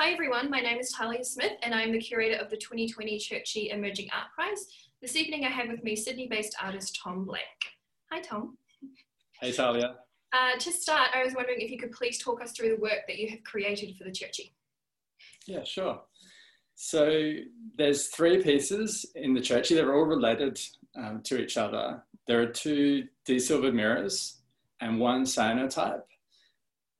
hi everyone, my name is Talia Smith and I'm the curator of the 2020 Churchie Emerging Art Prize. This evening I have with me Sydney-based artist Tom Black. Hi Tom. Hey Talia. Uh, to start, I was wondering if you could please talk us through the work that you have created for the Churchie. Yeah, sure. So there's three pieces in the Churchie. They're all related um, to each other. There are two desilvered mirrors and one cyanotype.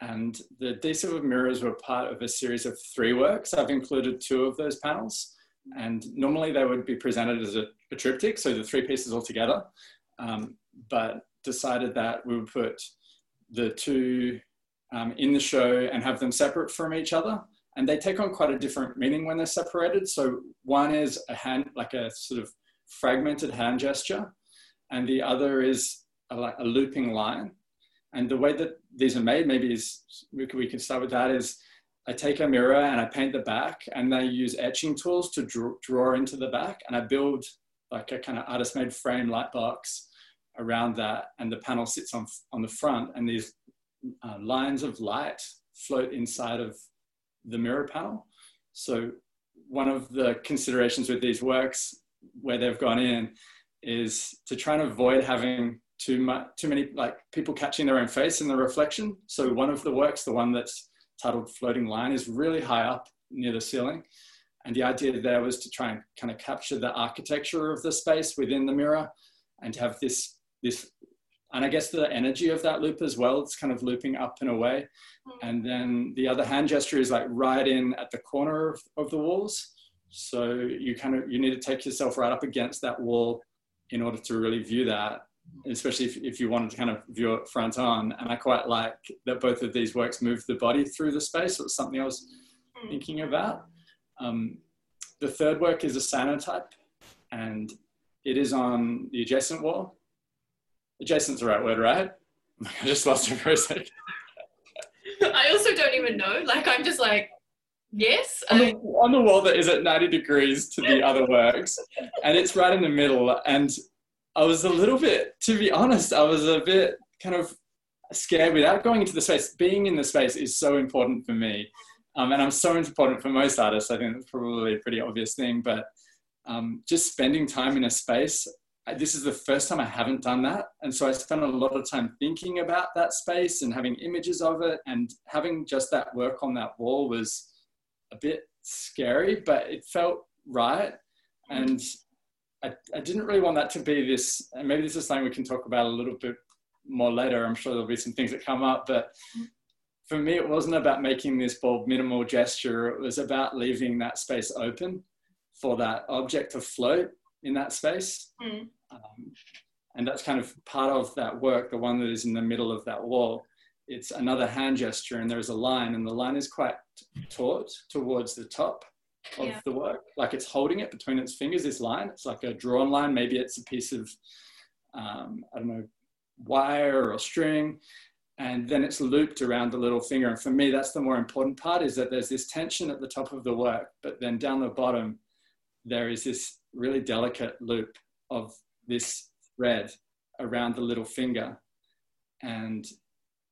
And the desilvered mirrors were part of a series of three works. I've included two of those panels. And normally they would be presented as a, a triptych, so the three pieces all together. Um, but decided that we would put the two um, in the show and have them separate from each other. And they take on quite a different meaning when they're separated. So one is a hand, like a sort of fragmented hand gesture, and the other is a, a looping line. And the way that these are made, maybe is we can, we can start with that. Is I take a mirror and I paint the back, and I use etching tools to draw, draw into the back, and I build like a kind of artist-made frame light box around that, and the panel sits on on the front, and these uh, lines of light float inside of the mirror panel. So one of the considerations with these works where they've gone in is to try and avoid having too much, too many like people catching their own face in the reflection. So one of the works, the one that's titled Floating Line, is really high up near the ceiling. And the idea there was to try and kind of capture the architecture of the space within the mirror and to have this, this, and I guess the energy of that loop as well. It's kind of looping up and away. Mm. And then the other hand gesture is like right in at the corner of, of the walls. So you kind of, you need to take yourself right up against that wall in order to really view that especially if, if you wanted to kind of view it front on. And I quite like that both of these works move the body through the space. So it's something I was hmm. thinking about. Um, the third work is a cyanotype, and it is on the adjacent wall. Adjacent's the right word, right? I just lost it for a second. I also don't even know. Like, I'm just like, yes. On the, on the wall that is at 90 degrees to the other works, and it's right in the middle. And I was a little bit, to be honest, I was a bit kind of scared without going into the space. Being in the space is so important for me. Um, and I'm so important for most artists. I think that's probably a pretty obvious thing. But um, just spending time in a space, this is the first time I haven't done that. And so I spent a lot of time thinking about that space and having images of it. And having just that work on that wall was a bit scary, but it felt right. And I, I didn't really want that to be this, and maybe this is something we can talk about a little bit more later. I'm sure there'll be some things that come up, but for me, it wasn't about making this bold minimal gesture. It was about leaving that space open for that object to float in that space. Mm. Um, and that's kind of part of that work, the one that is in the middle of that wall. It's another hand gesture, and there's a line, and the line is quite taut towards the top of yeah. the work. Like it's holding it between its fingers, this line. It's like a drawn line. Maybe it's a piece of, um, I don't know, wire or string. And then it's looped around the little finger. And for me, that's the more important part is that there's this tension at the top of the work, but then down the bottom, there is this really delicate loop of this thread around the little finger. And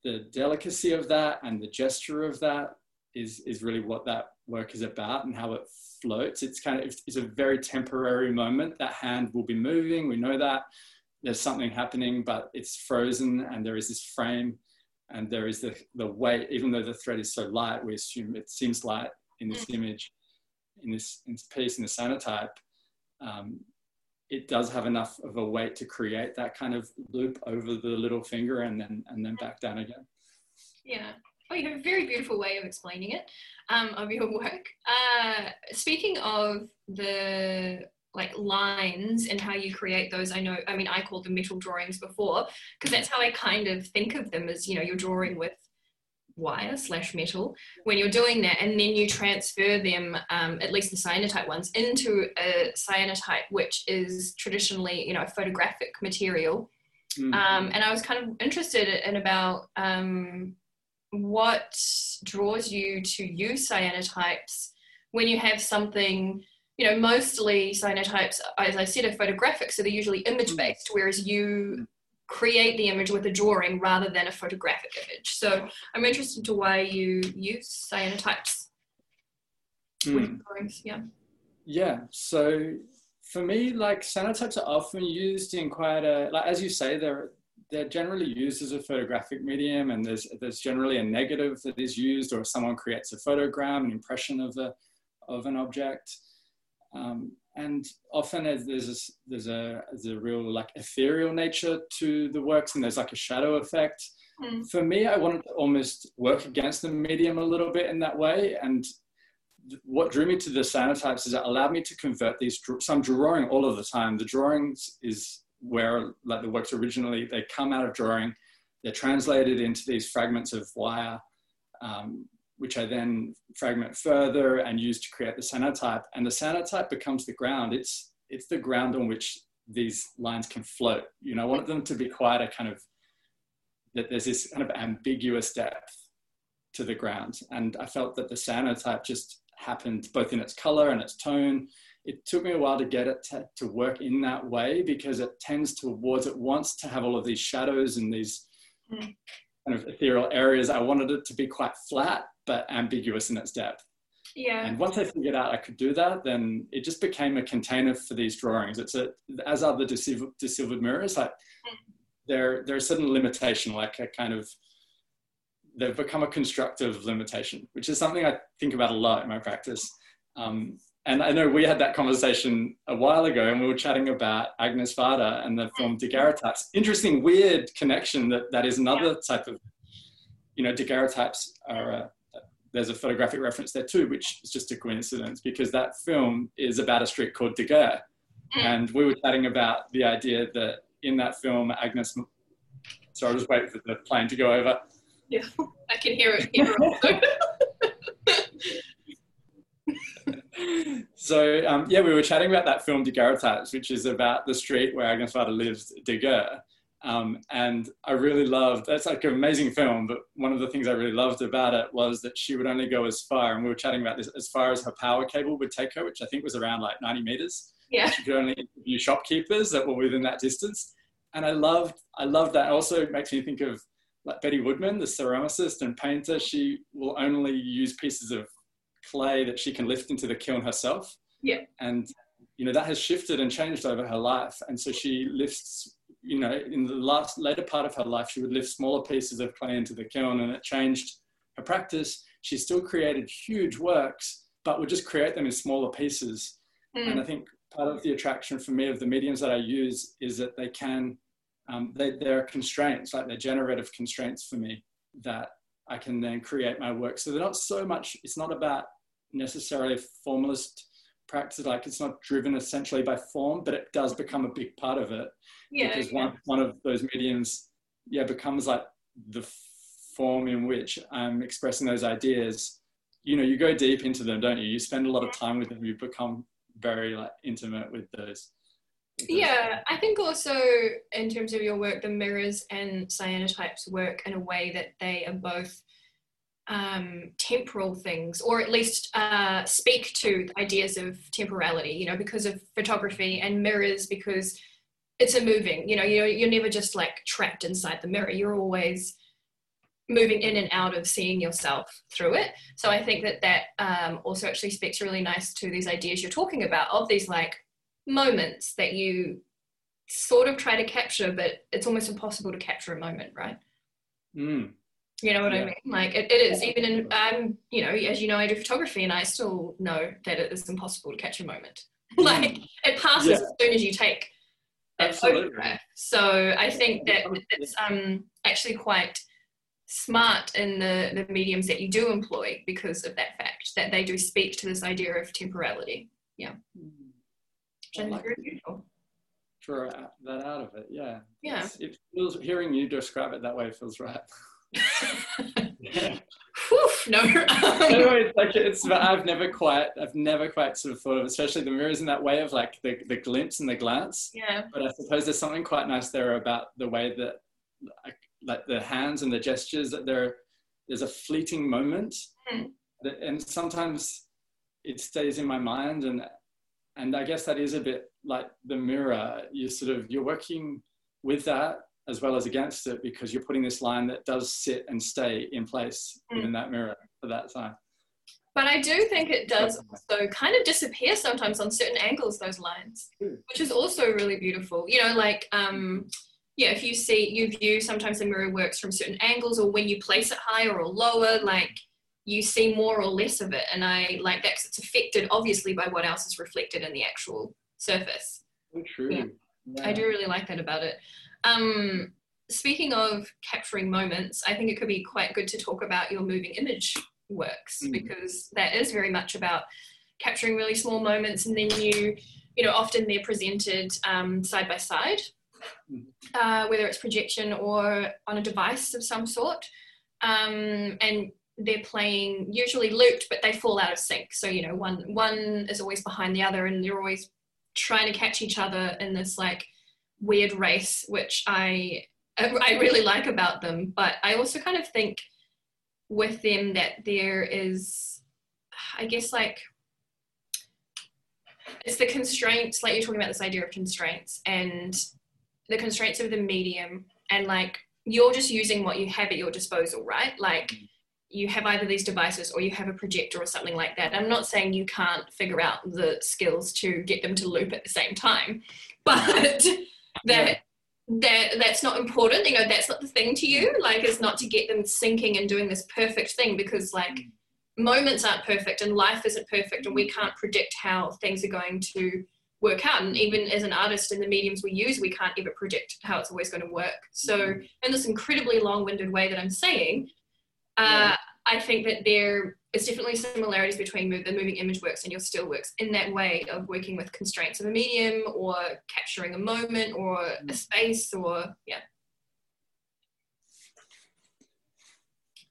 the delicacy of that and the gesture of that is, is really what that work is about and how it floats. It's kind of it's a very temporary moment. That hand will be moving. We know that there's something happening, but it's frozen, and there is this frame, and there is the the weight. Even though the thread is so light, we assume it seems light in this image, in this, in this piece in the cyanotype. Um, it does have enough of a weight to create that kind of loop over the little finger and then and then back down again. Yeah. Oh, you have a very beautiful way of explaining it um, of your work. Uh, speaking of the like lines and how you create those, I know, I mean, I called them metal drawings before because that's how I kind of think of them as, you know, you're drawing with wire slash metal when you're doing that and then you transfer them um, at least the cyanotype ones into a cyanotype which is traditionally you know a photographic material mm-hmm. um, and i was kind of interested in about um, what draws you to use cyanotypes when you have something you know mostly cyanotypes as i said are photographic so they're usually mm. image based whereas you create the image with a drawing rather than a photographic image so i'm interested to why you use cyanotypes hmm. with drawings. Yeah. Yeah. So for me, like cyanotypes are often used in quite a like as you say, they're they're generally used as a photographic medium, and there's there's generally a negative that is used, or someone creates a photogram, an impression of the of an object. Um, and often there's a, there's a there's a real like ethereal nature to the works, and there's like a shadow effect. Mm. For me, I wanted to almost work against the medium a little bit in that way, and what drew me to the cyanotypes is it allowed me to convert these. So I'm drawing all of the time. The drawings is where like the works originally they come out of drawing. They're translated into these fragments of wire, um, which I then fragment further and use to create the cyanotype. And the cyanotype becomes the ground. It's it's the ground on which these lines can float. You know, I want them to be quite a kind of that there's this kind of ambiguous depth to the ground. And I felt that the cyanotype just happened both in its color and its tone. It took me a while to get it to, to work in that way because it tends towards, it wants to have all of these shadows and these mm. kind of ethereal areas. I wanted it to be quite flat, but ambiguous in its depth. Yeah. And once I figured out I could do that, then it just became a container for these drawings. It's a, as are the desilvered mirrors, like mm. there, there's a certain limitation, like a kind of, they've become a constructive limitation, which is something I think about a lot in my practice. Um, and I know we had that conversation a while ago, and we were chatting about Agnes Varda and the film Daguerreotypes. Interesting, weird connection that that is another yeah. type of, you know, daguerreotypes are. A, there's a photographic reference there too, which is just a coincidence because that film is about a street called Daguerre, mm. and we were chatting about the idea that in that film, Agnes. Sorry, I'll just wait for the plane to go over. Yeah, I can hear it here also. so um, yeah, we were chatting about that film Daguerreotypes, which is about the street where Agnes Varda lives, Daguerre. Um, and I really loved, that's like an amazing film, but one of the things I really loved about it was that she would only go as far, and we were chatting about this, as far as her power cable would take her, which I think was around like 90 meters. Yeah. She could only interview shopkeepers that were within that distance. And I loved, I loved that. Also makes me think of like Betty Woodman, the ceramicist and painter, she will only use pieces of clay that she can lift into the kiln herself. Yeah. And, you know, that has shifted and changed over her life. And so she lifts, you know, in the last later part of her life, she would lift smaller pieces of clay into the kiln and it changed her practice. She still created huge works, but would just create them in smaller pieces. Mm. And I think part of the attraction for me of the mediums that I use is that they can um, they, there are constraints, like they're generative constraints for me that I can then create my work. So they're not so much, it's not about necessarily formalist practice, like it's not driven essentially by form, but it does become a big part of it. Yeah, because yeah. one, one of those mediums, yeah, becomes like the form in which I'm expressing those ideas. You know, you go deep into them, don't you? You spend a lot of time with them, you become very like intimate with those yeah i think also in terms of your work the mirrors and cyanotypes work in a way that they are both um, temporal things or at least uh, speak to ideas of temporality you know because of photography and mirrors because it's a moving you know you're, you're never just like trapped inside the mirror you're always moving in and out of seeing yourself through it so i think that that um, also actually speaks really nice to these ideas you're talking about of these like moments that you sort of try to capture, but it's almost impossible to capture a moment, right? Mm. You know what yeah. I mean? Like it, it is even in um, you know, as you know, I do photography and I still know that it is impossible to catch a moment. like it passes yeah. as soon as you take that Absolutely. photograph. So I think that it's um actually quite smart in the, the mediums that you do employ because of that fact that they do speak to this idea of temporality. Yeah. Mm like very beautiful. Draw that out of it, yeah. Yeah. It feels hearing you describe it that way feels right. Oof, no. anyway, like it's I've never quite I've never quite sort of thought of especially the mirrors in that way of like the, the glimpse and the glance. Yeah. But I suppose there's something quite nice there about the way that like, like the hands and the gestures that there there's a fleeting moment mm. that, and sometimes it stays in my mind and and I guess that is a bit like the mirror. You sort of you're working with that as well as against it because you're putting this line that does sit and stay in place mm. within that mirror for that time. But I do think it does also kind of disappear sometimes on certain angles, those lines, which is also really beautiful. You know, like, um, yeah, if you see, you view sometimes the mirror works from certain angles, or when you place it higher or lower, like you see more or less of it. And I like that because it's affected obviously by what else is reflected in the actual surface. So true. Yeah. Yeah. I do really like that about it. Um, speaking of capturing moments, I think it could be quite good to talk about your moving image works mm. because that is very much about capturing really small moments and then you you know often they're presented um, side by side mm. uh, whether it's projection or on a device of some sort um, and they're playing usually looped but they fall out of sync so you know one one is always behind the other and they're always trying to catch each other in this like weird race which i i really like about them but i also kind of think with them that there is i guess like it's the constraints like you're talking about this idea of constraints and the constraints of the medium and like you're just using what you have at your disposal right? Like mm. you have either these devices or you have a projector or something like that. I'm not saying you can't figure out the skills to get them to loop at the same time but that that that's not important you know that's not the thing to you like it's not to get them syncing and doing this perfect thing because like moments aren't perfect and life isn't perfect and we can't predict how things are going to work out. And even as an artist in the mediums we use we can't ever predict how it's always going to work. So mm. in this incredibly long-winded way that i'm saying uh, I think that there is definitely similarities between the moving image works and your still works in that way of working with constraints of a medium or capturing a moment or a space or yeah.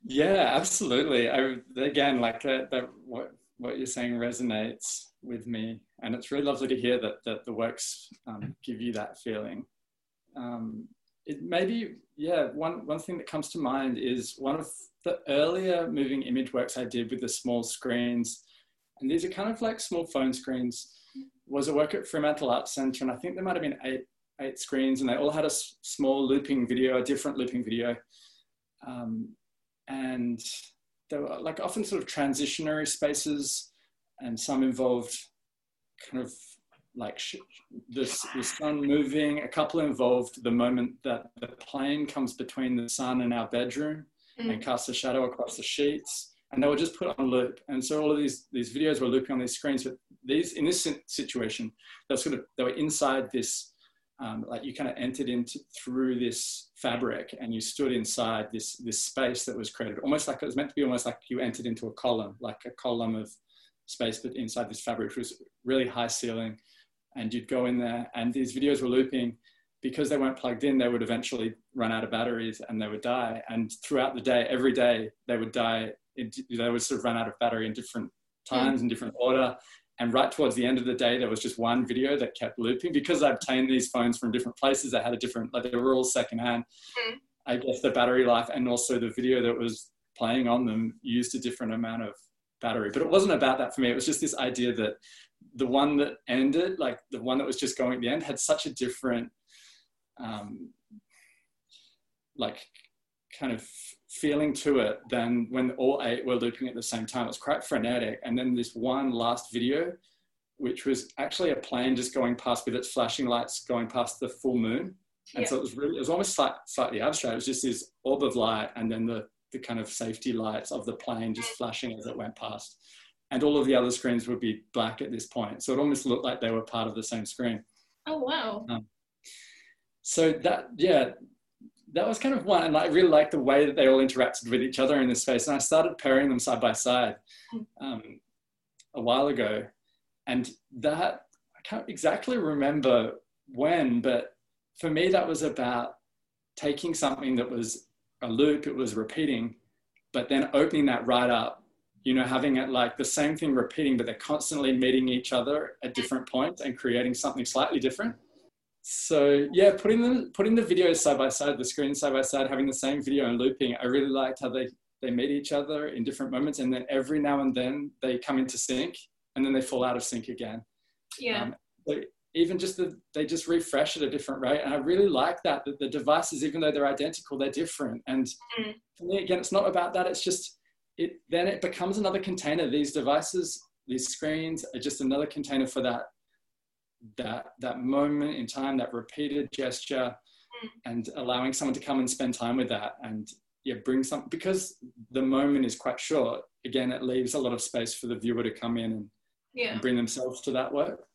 Yeah, absolutely. I again like that, that what what you're saying resonates with me, and it's really lovely to hear that that the works um, give you that feeling. Um, it maybe yeah one one thing that comes to mind is one of the earlier moving image works I did with the small screens, and these are kind of like small phone screens, was a work at Fremantle Arts Centre, and I think there might have been eight eight screens, and they all had a small looping video, a different looping video, um, and they were like often sort of transitionary spaces, and some involved kind of like this the sun moving. A couple involved the moment that the plane comes between the sun and our bedroom mm. and casts a shadow across the sheets. And they were just put on loop. And so all of these, these videos were looping on these screens. But these, in this situation, they were sort of, they were inside this, um, like you kind of entered into through this fabric and you stood inside this, this space that was created, almost like it was meant to be almost like you entered into a column, like a column of space, but inside this fabric, which was really high ceiling and you'd go in there and these videos were looping. Because they weren't plugged in they would eventually run out of batteries and they would die. And throughout the day every day they would die they would sort of run out of battery in different times mm. in different order. And right towards the end of the day there was just one video that kept looping. Because i obtained these phones from different places they had a different like they were all secondhand. Mm. i guess the battery life and also the video that was playing on them used a different amount of battery. But it wasn't about that for me. It was just this idea that the one that ended, like the one that was just going at the end, had such a different, um, like, kind of feeling to it than when all eight were looping at the same time. It was quite frenetic. And then this one last video, which was actually a plane just going past with its flashing lights going past the full moon. And yeah. so it was really, it was almost slight, slightly abstract. It was just this orb of light and then the, the kind of safety lights of the plane just flashing as it went past and all of the other screens would be black at this point. So it almost looked like they were part of the same screen. Oh, wow. Um, so that, yeah, that was kind of one. And I really liked the way that they all interacted with each other in this space. And I started pairing them side by side um, a while ago. And that, I can't exactly remember when, but for me, that was about taking something that was a loop, it was repeating, but then opening that right up you know, having it like the same thing repeating, but they're constantly meeting each other at different points and creating something slightly different. So yeah, putting the putting the videos side by side, the screens side by side, having the same video and looping, I really liked how they they meet each other in different moments, and then every now and then they come into sync, and then they fall out of sync again. Yeah. Um, even just the, they just refresh at a different rate, and I really like that that the devices, even though they're identical, they're different. And mm. for me, again, it's not about that. It's just it then it becomes another container. These devices, these screens are just another container for that that that moment in time, that repeated gesture, mm. and allowing someone to come and spend time with that and yeah, bring some because the moment is quite short. Again, it leaves a lot of space for the viewer to come in and, yeah. and bring themselves to that work.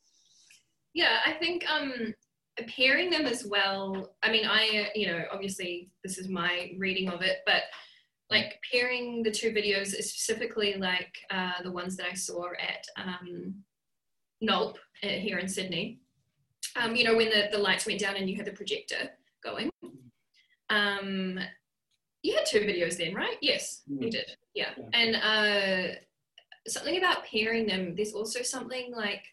Yeah, I think um, pairing them as well. I mean, I you know obviously this is my reading of it, but like pairing the two videos, specifically like uh, the ones that I saw at um, Knulp uh, here in Sydney. Um, you know, when the, the lights went down and you had the projector going. Um, you had two videos then, right? Yes, you did. Yeah. yeah. And uh, something about pairing them, there's also something like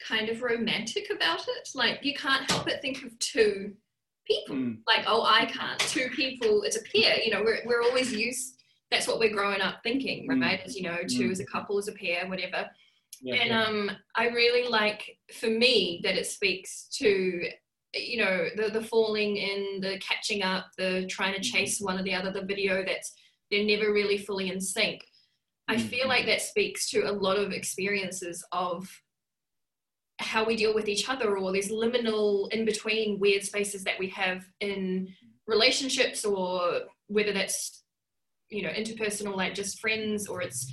kind of romantic about it. Like you can't help but think of two people. Mm. Like, oh, I can't. Two people, it's a pair. You know, we're, we're always used, that's what we're growing up thinking, hmm. right? Mm. As you know, two mm. as a couple, as a pair, whatever. Yeah, and yeah. um, I really like, for me, that it speaks to you know the the falling in the catching up the trying to mm-hmm. chase one or the other the video that's they're never really fully in sync i feel mm-hmm. like that speaks to a lot of experiences of how we deal with each other or these liminal in between weird spaces that we have in relationships or whether that's you know interpersonal like just friends or it's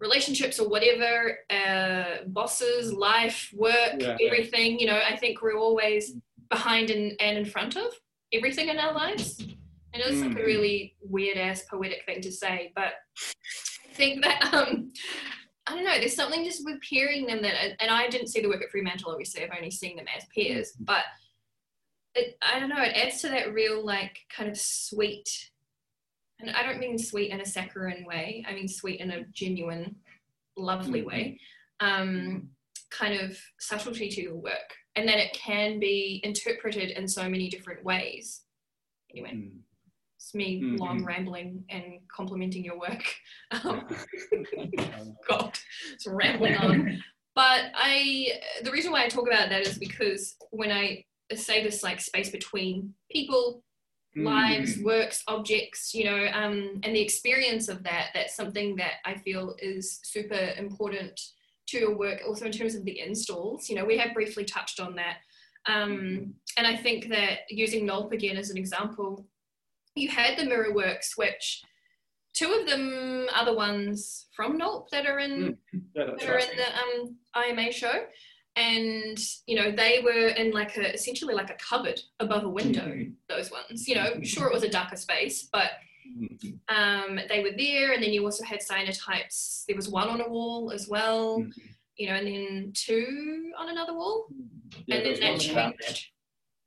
relationships or whatever uh, bosses life work yeah. everything you know i think we're always behind and, and in front of everything in our lives and it was like a mm. really weird ass poetic thing to say but i think that um I don't know. There's something just with pairing them that, and I didn't see the work at Fremantle. Obviously, I've only seen them as pairs. Mm-hmm. But it, I don't know. It adds to that real like kind of sweet, and I don't mean sweet in a saccharine way. I mean sweet in a genuine, lovely mm-hmm. way. Um, kind of subtlety to your work, and that it can be interpreted in so many different ways. Anyway. Mm it's me mm-hmm. long rambling and complimenting your work. Um, God, it's rambling on. But I, the reason why I talk about that is because when I say this like space between people, mm. lives, works, objects, you know, um, and the experience of that, that's something that I feel is super important to your work. Also in terms of the installs, you know, we have briefly touched on that. Um, mm-hmm. and I think that using Knulp again as an example, you had the mirror works which two of them are the ones from Knulp that are in mm, yeah, that are right. in the um, IMA show, and you know they were in like a essentially like a cupboard above a window. Mm-hmm. Those ones, you know, mm-hmm. sure it was a darker space, but mm-hmm. um, they were there. And then you also had cyanotypes. There was one on a wall as well, mm-hmm. you know, and then two on another wall, yeah, and then that changed.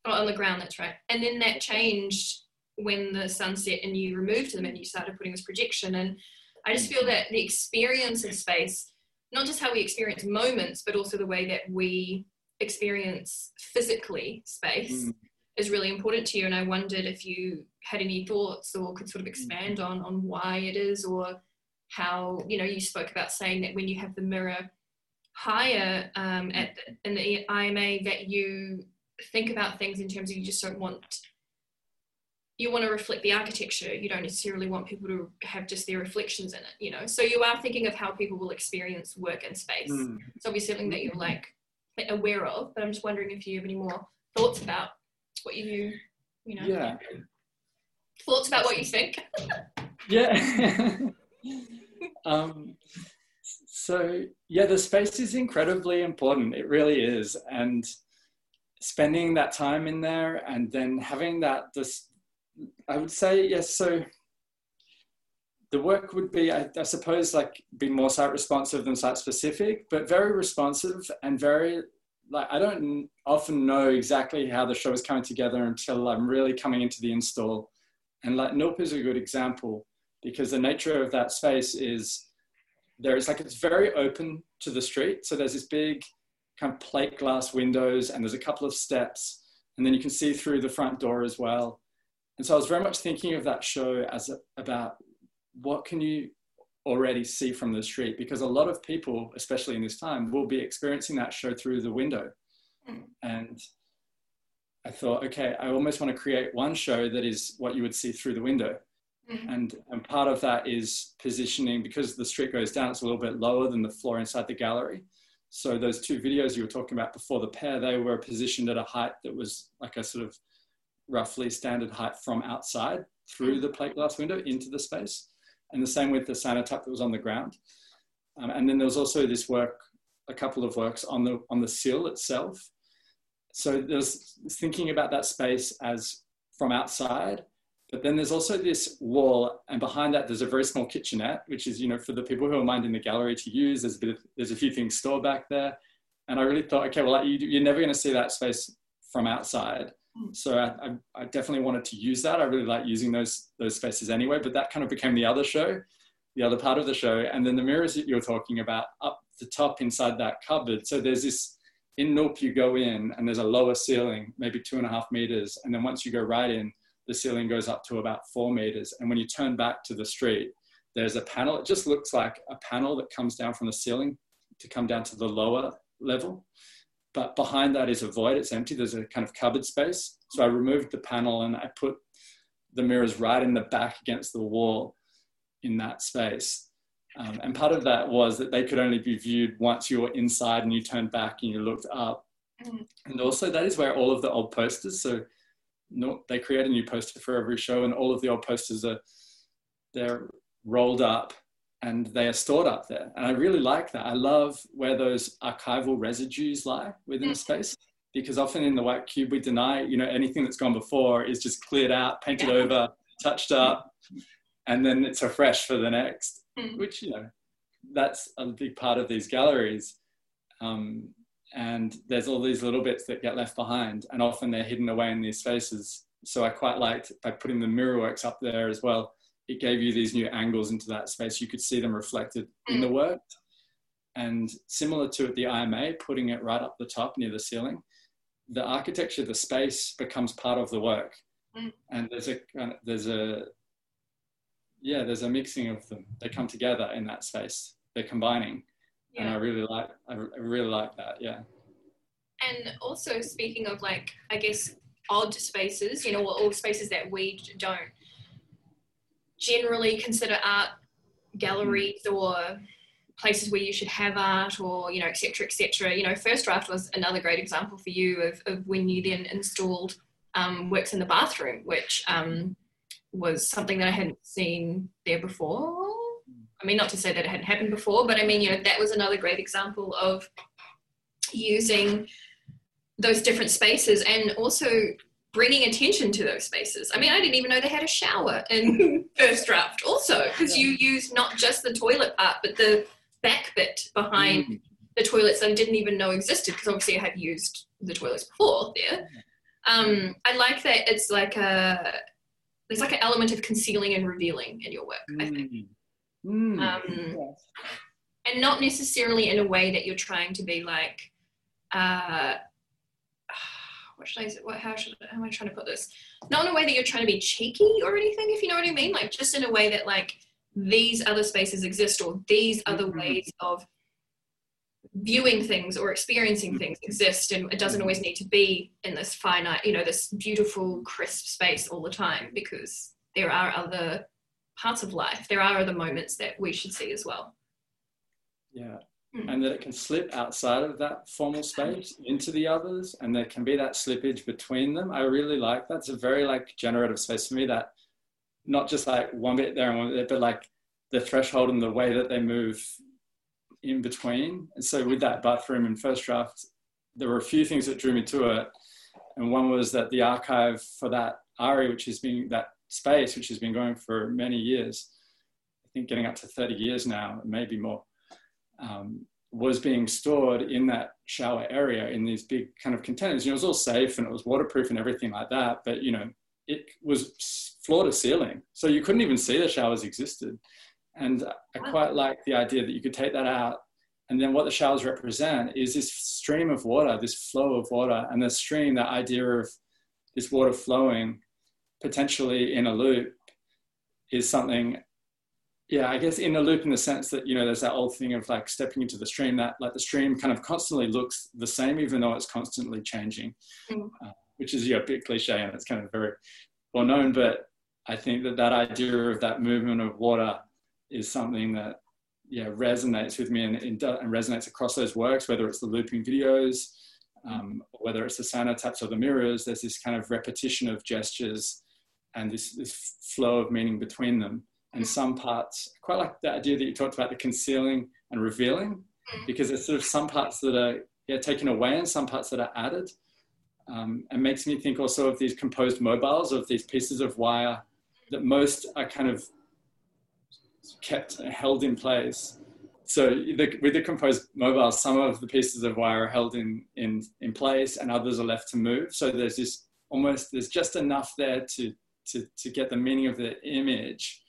Oh, on the ground, that's right. And then that changed when the sun set and you removed them and you started putting this projection. And I just feel that the experience of space, not just how we experience moments, but also the way that we experience physically space mm. is really important to you. And I wondered if you had any thoughts or could sort of expand on on why it is or how, you know, you spoke about saying that when you have the mirror higher um, at in the IMA that you think about things in terms of you just don't want you want to reflect the architecture you don't necessarily want people to have just their reflections in it you know? So you are thinking of how people will experience work and space. Mm. it's obviously something that you're like aware of but i'm just wondering if you have any more thoughts about what you you know? Yeah. Thoughts about what you think? Yeah. Um so yeah the space is incredibly important. It really is. And spending that time in there and then having that this I would say yes. So the work would be, I, I, suppose, like be more site responsive than site specific, but very responsive and very like I don't often know exactly how the show is coming together until I'm really coming into the install. And like Knulp is a good example because the nature of that space is there is like it's very open to the street. So there's this big kind of plate glass windows and there's a couple of steps and then you can see through the front door as well and so I was very much thinking of that show as a, about what can you already see from the street because a lot of people, especially in this time, will be experiencing that show through the window. Mm. And I thought, okay, I almost want to create one show that is what you would see through the window. Mm-hmm. And, and part of that is positioning because the street goes down, it's a little bit lower than the floor inside the gallery. So those two videos you were talking about before the pair, they were positioned at a height that was like a sort of roughly standard height from outside through the plate glass window into the space. And the same with the cyanotype that was on the ground. Um, and then there was also this work, a couple of works on the, on the sill itself. So there's thinking about that space as from outside but then there's also this wall, and behind that there's a very small kitchenette, which is you know for the people who are minding the gallery to use. There's a bit of, there's a few things stored back there, and I really thought, okay, well like, you, are never going to see that space from outside. So I, I, I, definitely wanted to use that. I really like using those those spaces anyway. But that kind of became the other show, the other part of the show, and then the mirrors that you're talking about up the top inside that cupboard. So there's this in Knulp you go in, and there's a lower ceiling, maybe two and a half meters, and then once you go right in the ceiling goes up to about four meters. And when you turn back to the street, there's a panel. It just looks like a panel that comes down from the ceiling to come down to the lower level. But behind that is a void, it's empty. There's a kind of cupboard space. So I removed the panel and I put the mirrors right in the back against the wall in that space. Um, and part of that was that they could only be viewed once you were inside and you turned back and you looked up. Mm. And also, that is where all of the old posters, so no, they create a new poster for every show, and all of the old posters are they're rolled up and they are stored up there. And I really like that. I love where those archival residues lie within a space because often in the white cube we deny, you know, anything that's gone before is just cleared out, painted over, touched up, and then it's a fresh for the next. Mm. Which you know, that's a big part of these galleries. Um, and there's all these little bits that get left behind and often they're hidden away in these spaces so i quite liked by putting the mirror works up there as well it gave you these new angles into that space you could see them reflected in the mm. work and similar to the ima putting it right up the top near the ceiling the architecture the space becomes part of the work mm. and there's a there's a yeah there's a mixing of them they come together in that space they're combining yeah. and I really like I really like that. Yeah. And also speaking of like I guess odd spaces, you know, or, spaces that we don't generally consider art galleries mm. or places where you should have art or you know etc etc you know first draft was another great example for you of, of when you then installed um, works in the bathroom which um, was something that i hadn't seen there before I mean, not to say that it hadn't happened before, but I mean, you know, that was another great example of using those different spaces and also bringing attention to those spaces. I mean, I didn't even know they had a shower in first draft, also, because you use not just the toilet part, but the back bit behind mm. the toilets that I didn't even know existed, because obviously I had used the toilets before there. Um, I like that it's like a there's like an element of concealing and revealing in your work. Mm. I think. Mm. Mm, um, yes. And not necessarily in a way that you're trying to be like, uh, what should I say? What, how should how am I trying to put this? Not in a way that you're trying to be cheeky or anything, if you know what I mean. Like just in a way that like these other spaces exist or these other mm-hmm. ways of viewing things or experiencing mm-hmm. things exist and it doesn't always need to be in this finite you know this beautiful crisp space all the time because there are other parts of life. There are other moments that we should see as well. Yeah. Mm. And that it can slip outside of that formal space into the others, and there can be that slippage between them. I really like that. It's a very like generative space for me. That not just like one bit there and one bit there, but like the threshold and the way that they move in between. And so with that bathroom in first draft, there were a few things that drew me to it. And one was that the archive for that ARI, which has been that space, which has been going for many years, I think getting up to 30 years now, maybe more, um, was being stored in that shower area in these big kind of containers. You know, it was all safe and it was waterproof and everything like that, but you know, it was floor to ceiling. So you couldn't even see the showers existed. And I quite like the idea that you could take that out and then what the showers represent is this stream of water, this flow of water, and the stream, that idea of this water flowing potentially in a loop is something yeah i guess in a loop in the sense that you know there's that old thing of like stepping into the stream that like the stream kind of constantly looks the same even though it's constantly changing mm. uh, which is yeah, a bit cliche and it's kind of very well known but I think that that idea of that movement of water is something that yeah resonates with me and, and resonates across those works, whether it's the looping videos, um, whether it's the cyanotypes or the mirrors. There's this kind of repetition of gestures and this, this flow of meaning between them. And some parts, quite like the idea that you talked about the concealing and revealing, because there's sort of some parts that are yeah, taken away and some parts that are added. Um, and makes me think also of these composed mobiles, of these pieces of wire that most are kind of kept held in place. So the, with the composed mobile, some of the pieces of wire are held in, in, in place and others are left to move. So there's this almost, there's just enough there to, to, to get the meaning of the image,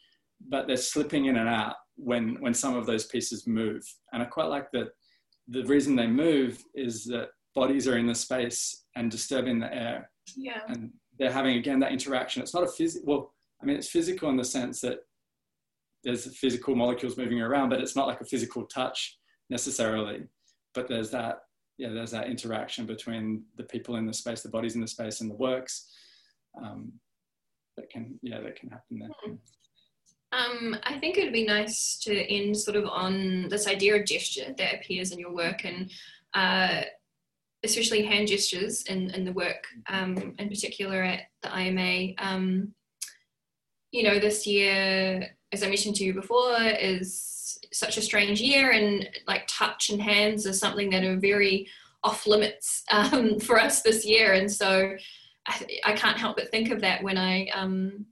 but they're slipping in and out when, when some of those pieces move. And I quite like that the reason they move is that bodies are in the space and disturbing the air. Yeah. And they're having, again, that interaction. It's not a physical, well, I mean, it's physical in the sense that there's physical molecules moving around, but it's not like a physical touch necessarily. But there's that, yeah, there's that interaction between the people in the space, the bodies in the space, and the works um, that can, yeah, that can happen there. Um, I think it would be nice to end sort of on this idea of gesture that appears in your work and uh, especially hand gestures in, in the work, um, in particular at the IMA. Um, you know, this year, as I mentioned to you before, is such a strange year, and like touch and hands are something that are very off limits um, for us this year. And so I, I, can't help but think of that when I um,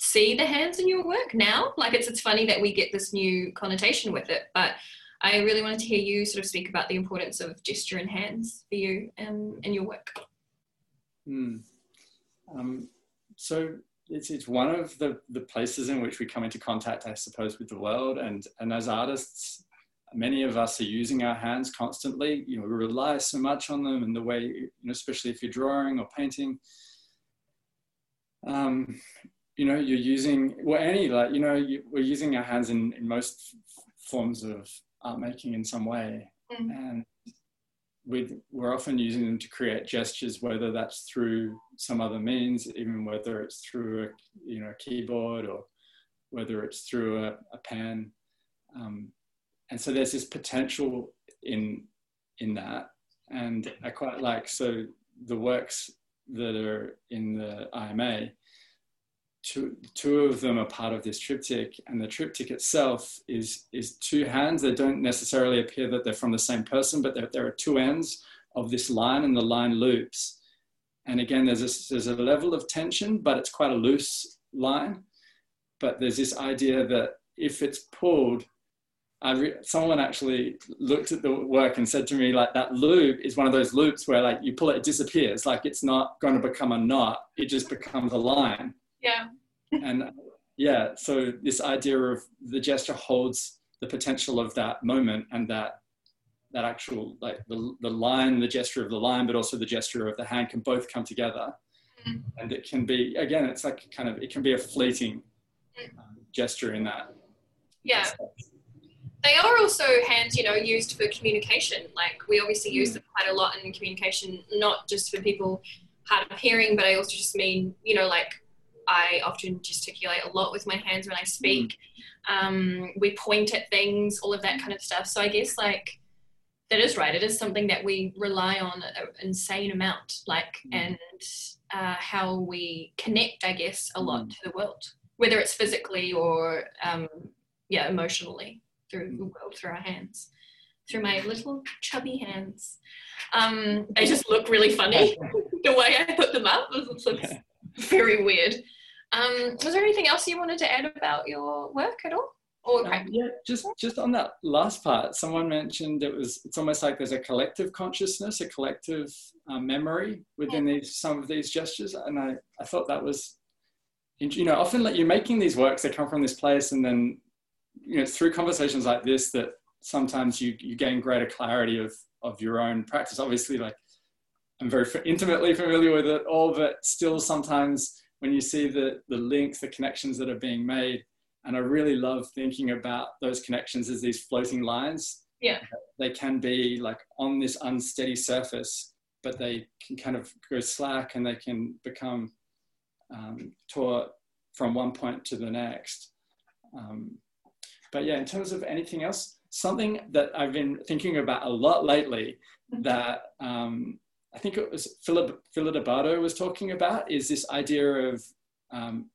see the hands in your work now. Like it's it's funny that we get this new connotation with it, but I really wanted to hear you sort of speak about the importance of gesture and hands for you um, in your work. Mm. Um, so it's, it's one of the, the places in which we come into contact, I suppose, with the world. And, and as artists, many of us are using our hands constantly. You know, we rely so much on them and the way, you know, especially if you're drawing or painting. Um, you know, you're using, well, any, like, you know, you, we're using our hands in, in most forms of art making in some way. Mm. And we we're often using them to create gestures, whether that's through some other means, even whether it's through a you know a keyboard or whether it's through a, a pen. Um, and so there's this potential in in that, and I quite like so the works that are in the IMA two, two of them are part of this triptych and the triptych itself is, is two hands. They don't necessarily appear that they're from the same person, but there, are two ends of this line and the line loops. And again, there's, this, there's a level of tension, but it's quite a loose line. But there's this idea that if it's pulled, re- someone actually looked at the work and said to me, like that loop is one of those loops where like you pull it, it disappears. Like it's not going to become a knot. It just becomes a line. Yeah. and yeah, so this idea of the gesture holds the potential of that moment and that that actual like the, the line the gesture of the line but also the gesture of the hand can both come together mm-hmm. and it can be again it's like kind of it can be a fleeting um, gesture in that yeah they are also hands you know used for communication like we obviously use mm. them quite a lot in communication not just for people hard of hearing but i also just mean you know like I often gesticulate a lot with my hands when I speak. Mm. Um, we point at things, all of that kind of stuff. So I guess like that is right. It is something that we rely on an insane amount, like mm. and uh, how we connect, I guess, a lot mm. to the world, whether it's physically or um, yeah, emotionally through the world through our hands through my little chubby hands. Um, they just look really funny the way I put them up. It looks very weird. Um, was there anything else you wanted to add about your work at all? Or um, yeah, just just on that last part, someone mentioned it was it's almost like there's a collective consciousness, a collective um, memory within yeah. these some of these gestures, and I I thought that was you know often like you're making these works that come from this place, and then you know through conversations like this that sometimes you you gain greater clarity of of your own practice. Obviously, like I'm very intimately familiar with it all, but still sometimes when you see the, the links, the connections that are being made. And I really love thinking about those connections as these floating lines. Yeah. They can be like on this unsteady surface, but they can kind of go slack and they can become um, taut from one point to the next. Um, but yeah, in terms of anything else, something that I've been thinking about a lot lately that um, I think it was Philip Philip was talking about is this idea of um,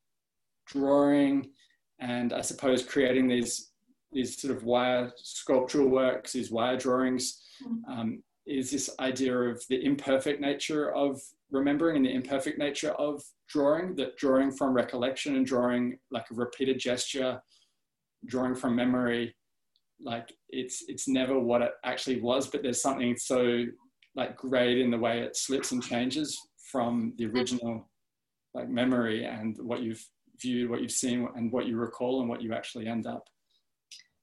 drawing and I suppose creating these these sort of wire sculptural works, these wire drawings, mm-hmm. um, is this idea of the imperfect nature of remembering and the imperfect nature of drawing, that drawing from recollection and drawing like a repeated gesture, drawing from memory, like it's it's never what it actually was, but there's something so like great in the way it slips and changes from the original like memory and what you've viewed, what you've seen, and what you recall, and what you actually end up.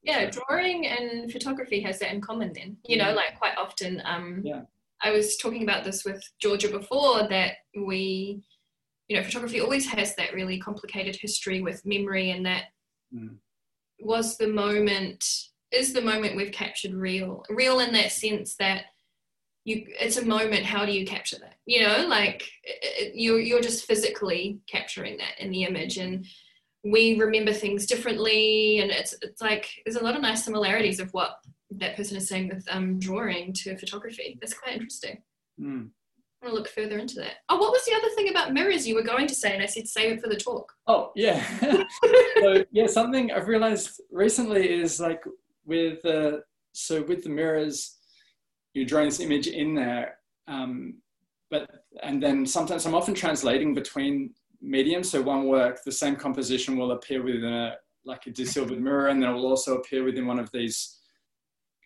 Yeah, drawing and photography has that in common. Then you know, like quite often. Um, yeah. I was talking about this with Georgia before that we, you know, photography always has that really complicated history with memory, and that mm. was the moment is the moment we've captured real, real in that sense that you it's a moment how do you capture that you know like you're you're just physically capturing that in the image and we remember things differently and it's it's like there's a lot of nice similarities of what that person is saying with um, drawing to photography that's quite interesting mm. I want to look further into that. Oh, what was the other thing about mirrors you were going to say? And I said save it for the talk. Oh, yeah. so, yeah, something I've realized recently is like with, uh, so with the mirrors, you're drawing this image in there. Um, but and then sometimes I'm often translating between mediums. So one work, the same composition will appear within a like a desilvered mirror, and then it will also appear within one of these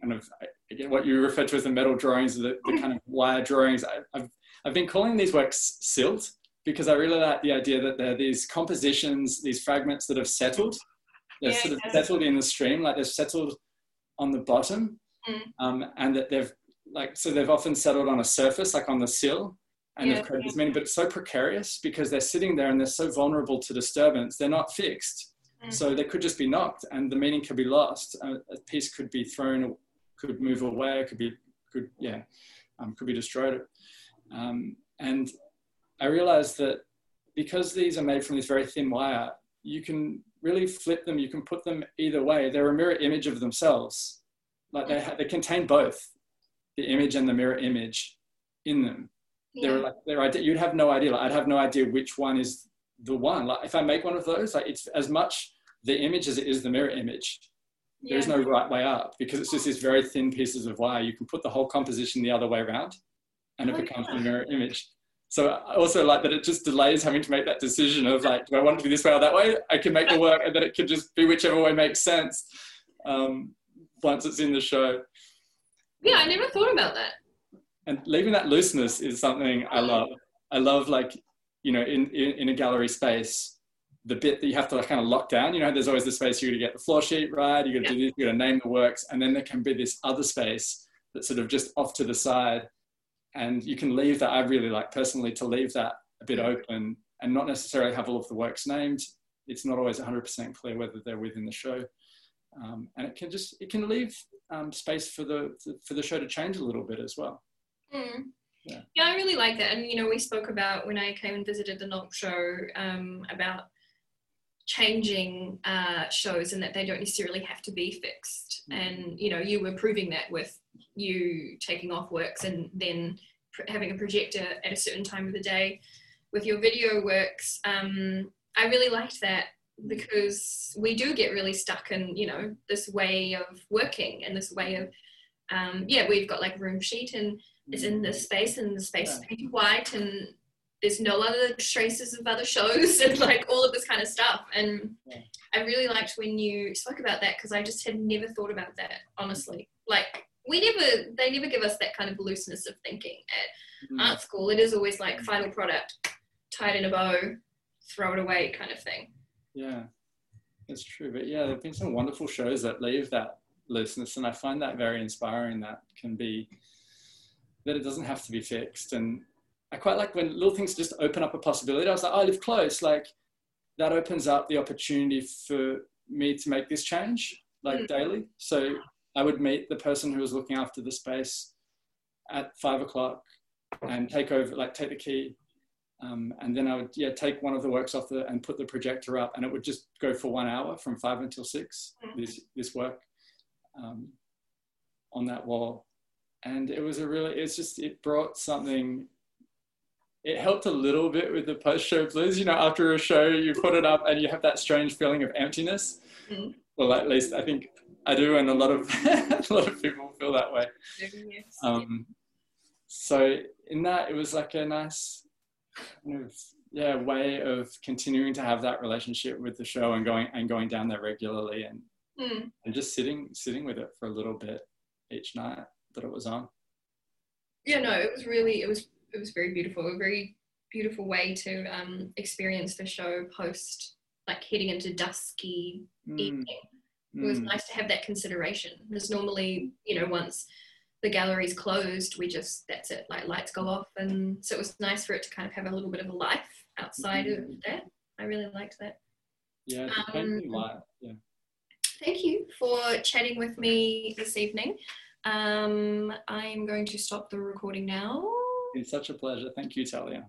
kind of again what you refer to as the metal drawings, the, the kind of wire drawings. I, I've I've been calling these works silt because I really like the idea that they're these compositions, these fragments that have settled. They're yeah, sort of settled in the stream, like they've settled on the bottom, mm. um, and that they've like so they've often settled on a surface like on the sill and yeah. they've created this many but it's so precarious because they're sitting there and they're so vulnerable to disturbance they're not fixed. Mm. so they could just be knocked and the meaning could be lost. A, a piece could be thrown could move away could be could yeah um, could be destroyed. Um, and i realized that because these are made from this very thin wire you can really flip them you can put them either way. They're a mirror image of themselves. Like they, they contain both the image and the mirror image in them. Yeah. They're like they're you'd have no idea. Like, I'd have no idea which one is the one. Like if I make one of those, like it's as much the image as it is the mirror image. Yeah. There's no right way up because it's just these very thin pieces of wire. You can put the whole composition the other way around, and it oh, becomes yeah. the mirror image. So I also like that it just delays having to make that decision of like, do I want it to be this way or that way? I can make the work, and then it can just be whichever way makes sense um, once it's in the show. Yeah, I never thought about that. And leaving that looseness is something I love. I love like, you know, in, in, in a gallery space, the bit that you have to like kind of lock down, you know, there's always the space you got to get the floor sheet right, you got to yeah. do this, you got to name the works, and then there can be this other space that's sort of just off to the side. And you can leave that, I really like personally to leave that a bit open and not necessarily have all of the works named. It's not always 100% clear whether they're within the show. Um, and it can just, it can leave um, space for the for the show to change a little bit as well. Mm. Yeah. yeah, I really like that. And you know, we spoke about when I came and visited the Knock show um, about changing uh, shows and that they don't necessarily have to be fixed. Mm. And you know, you were proving that with you taking off works and then pr- having a projector at a certain time of the day with your video works. Um, I really liked that because we do get really stuck in you know this way of working and this way of um, yeah we've got like room sheet and it's in this space and the space is painted white and there's no other traces of other shows and like all of this kind of stuff. And yeah. i really liked when you spoke about that because i just had never thought about that honestly. Like we never they never give us that kind of looseness of thinking at mm. art school. It is always like final product tied in a bow throw it away kind of thing yeah, it's true. But yeah, there have been some wonderful shows that leave that looseness, and I find that very inspiring. That can be that it doesn't have to be fixed, and I quite like when little things just open up a possibility. I was like, oh, I live close, like that opens up the opportunity for me to make this change, like mm. daily. So I would meet the person who was looking after the space at five o'clock and take over, like take the key Um, and then I would yeah take one of the works off the and put the projector up, and it would just go for one hour from five until 6 Mm-hmm. This this work um, on that wall, and it was a really it's just it brought something. It helped a little bit with the post-show blues. You know, after a show, you put it up and you have that strange feeling of emptiness. Mm. Well, at least I think I do, and a lot of a lot of people feel that way. Um, so in that, it was like a nice kind of yeah way of continuing to have that relationship with the show and going and going down there regularly and Mm. and just sitting sitting with it for a little bit each night that it was on. yeah no it was really it was it was very beautiful. A very beautiful way to um, experience the show post like heading into dusky Mm, evening. It was mm, nice to have that consideration. Because normally you know once the gallery's closed we just that's it like lights go off and so it was nice for it to kind of have a little bit of a life outside of that i really liked that yeah, um. Yeah, thank you for chatting with me this evening um, i'm going to stop the recording now it's such a pleasure. Thank you, Talia.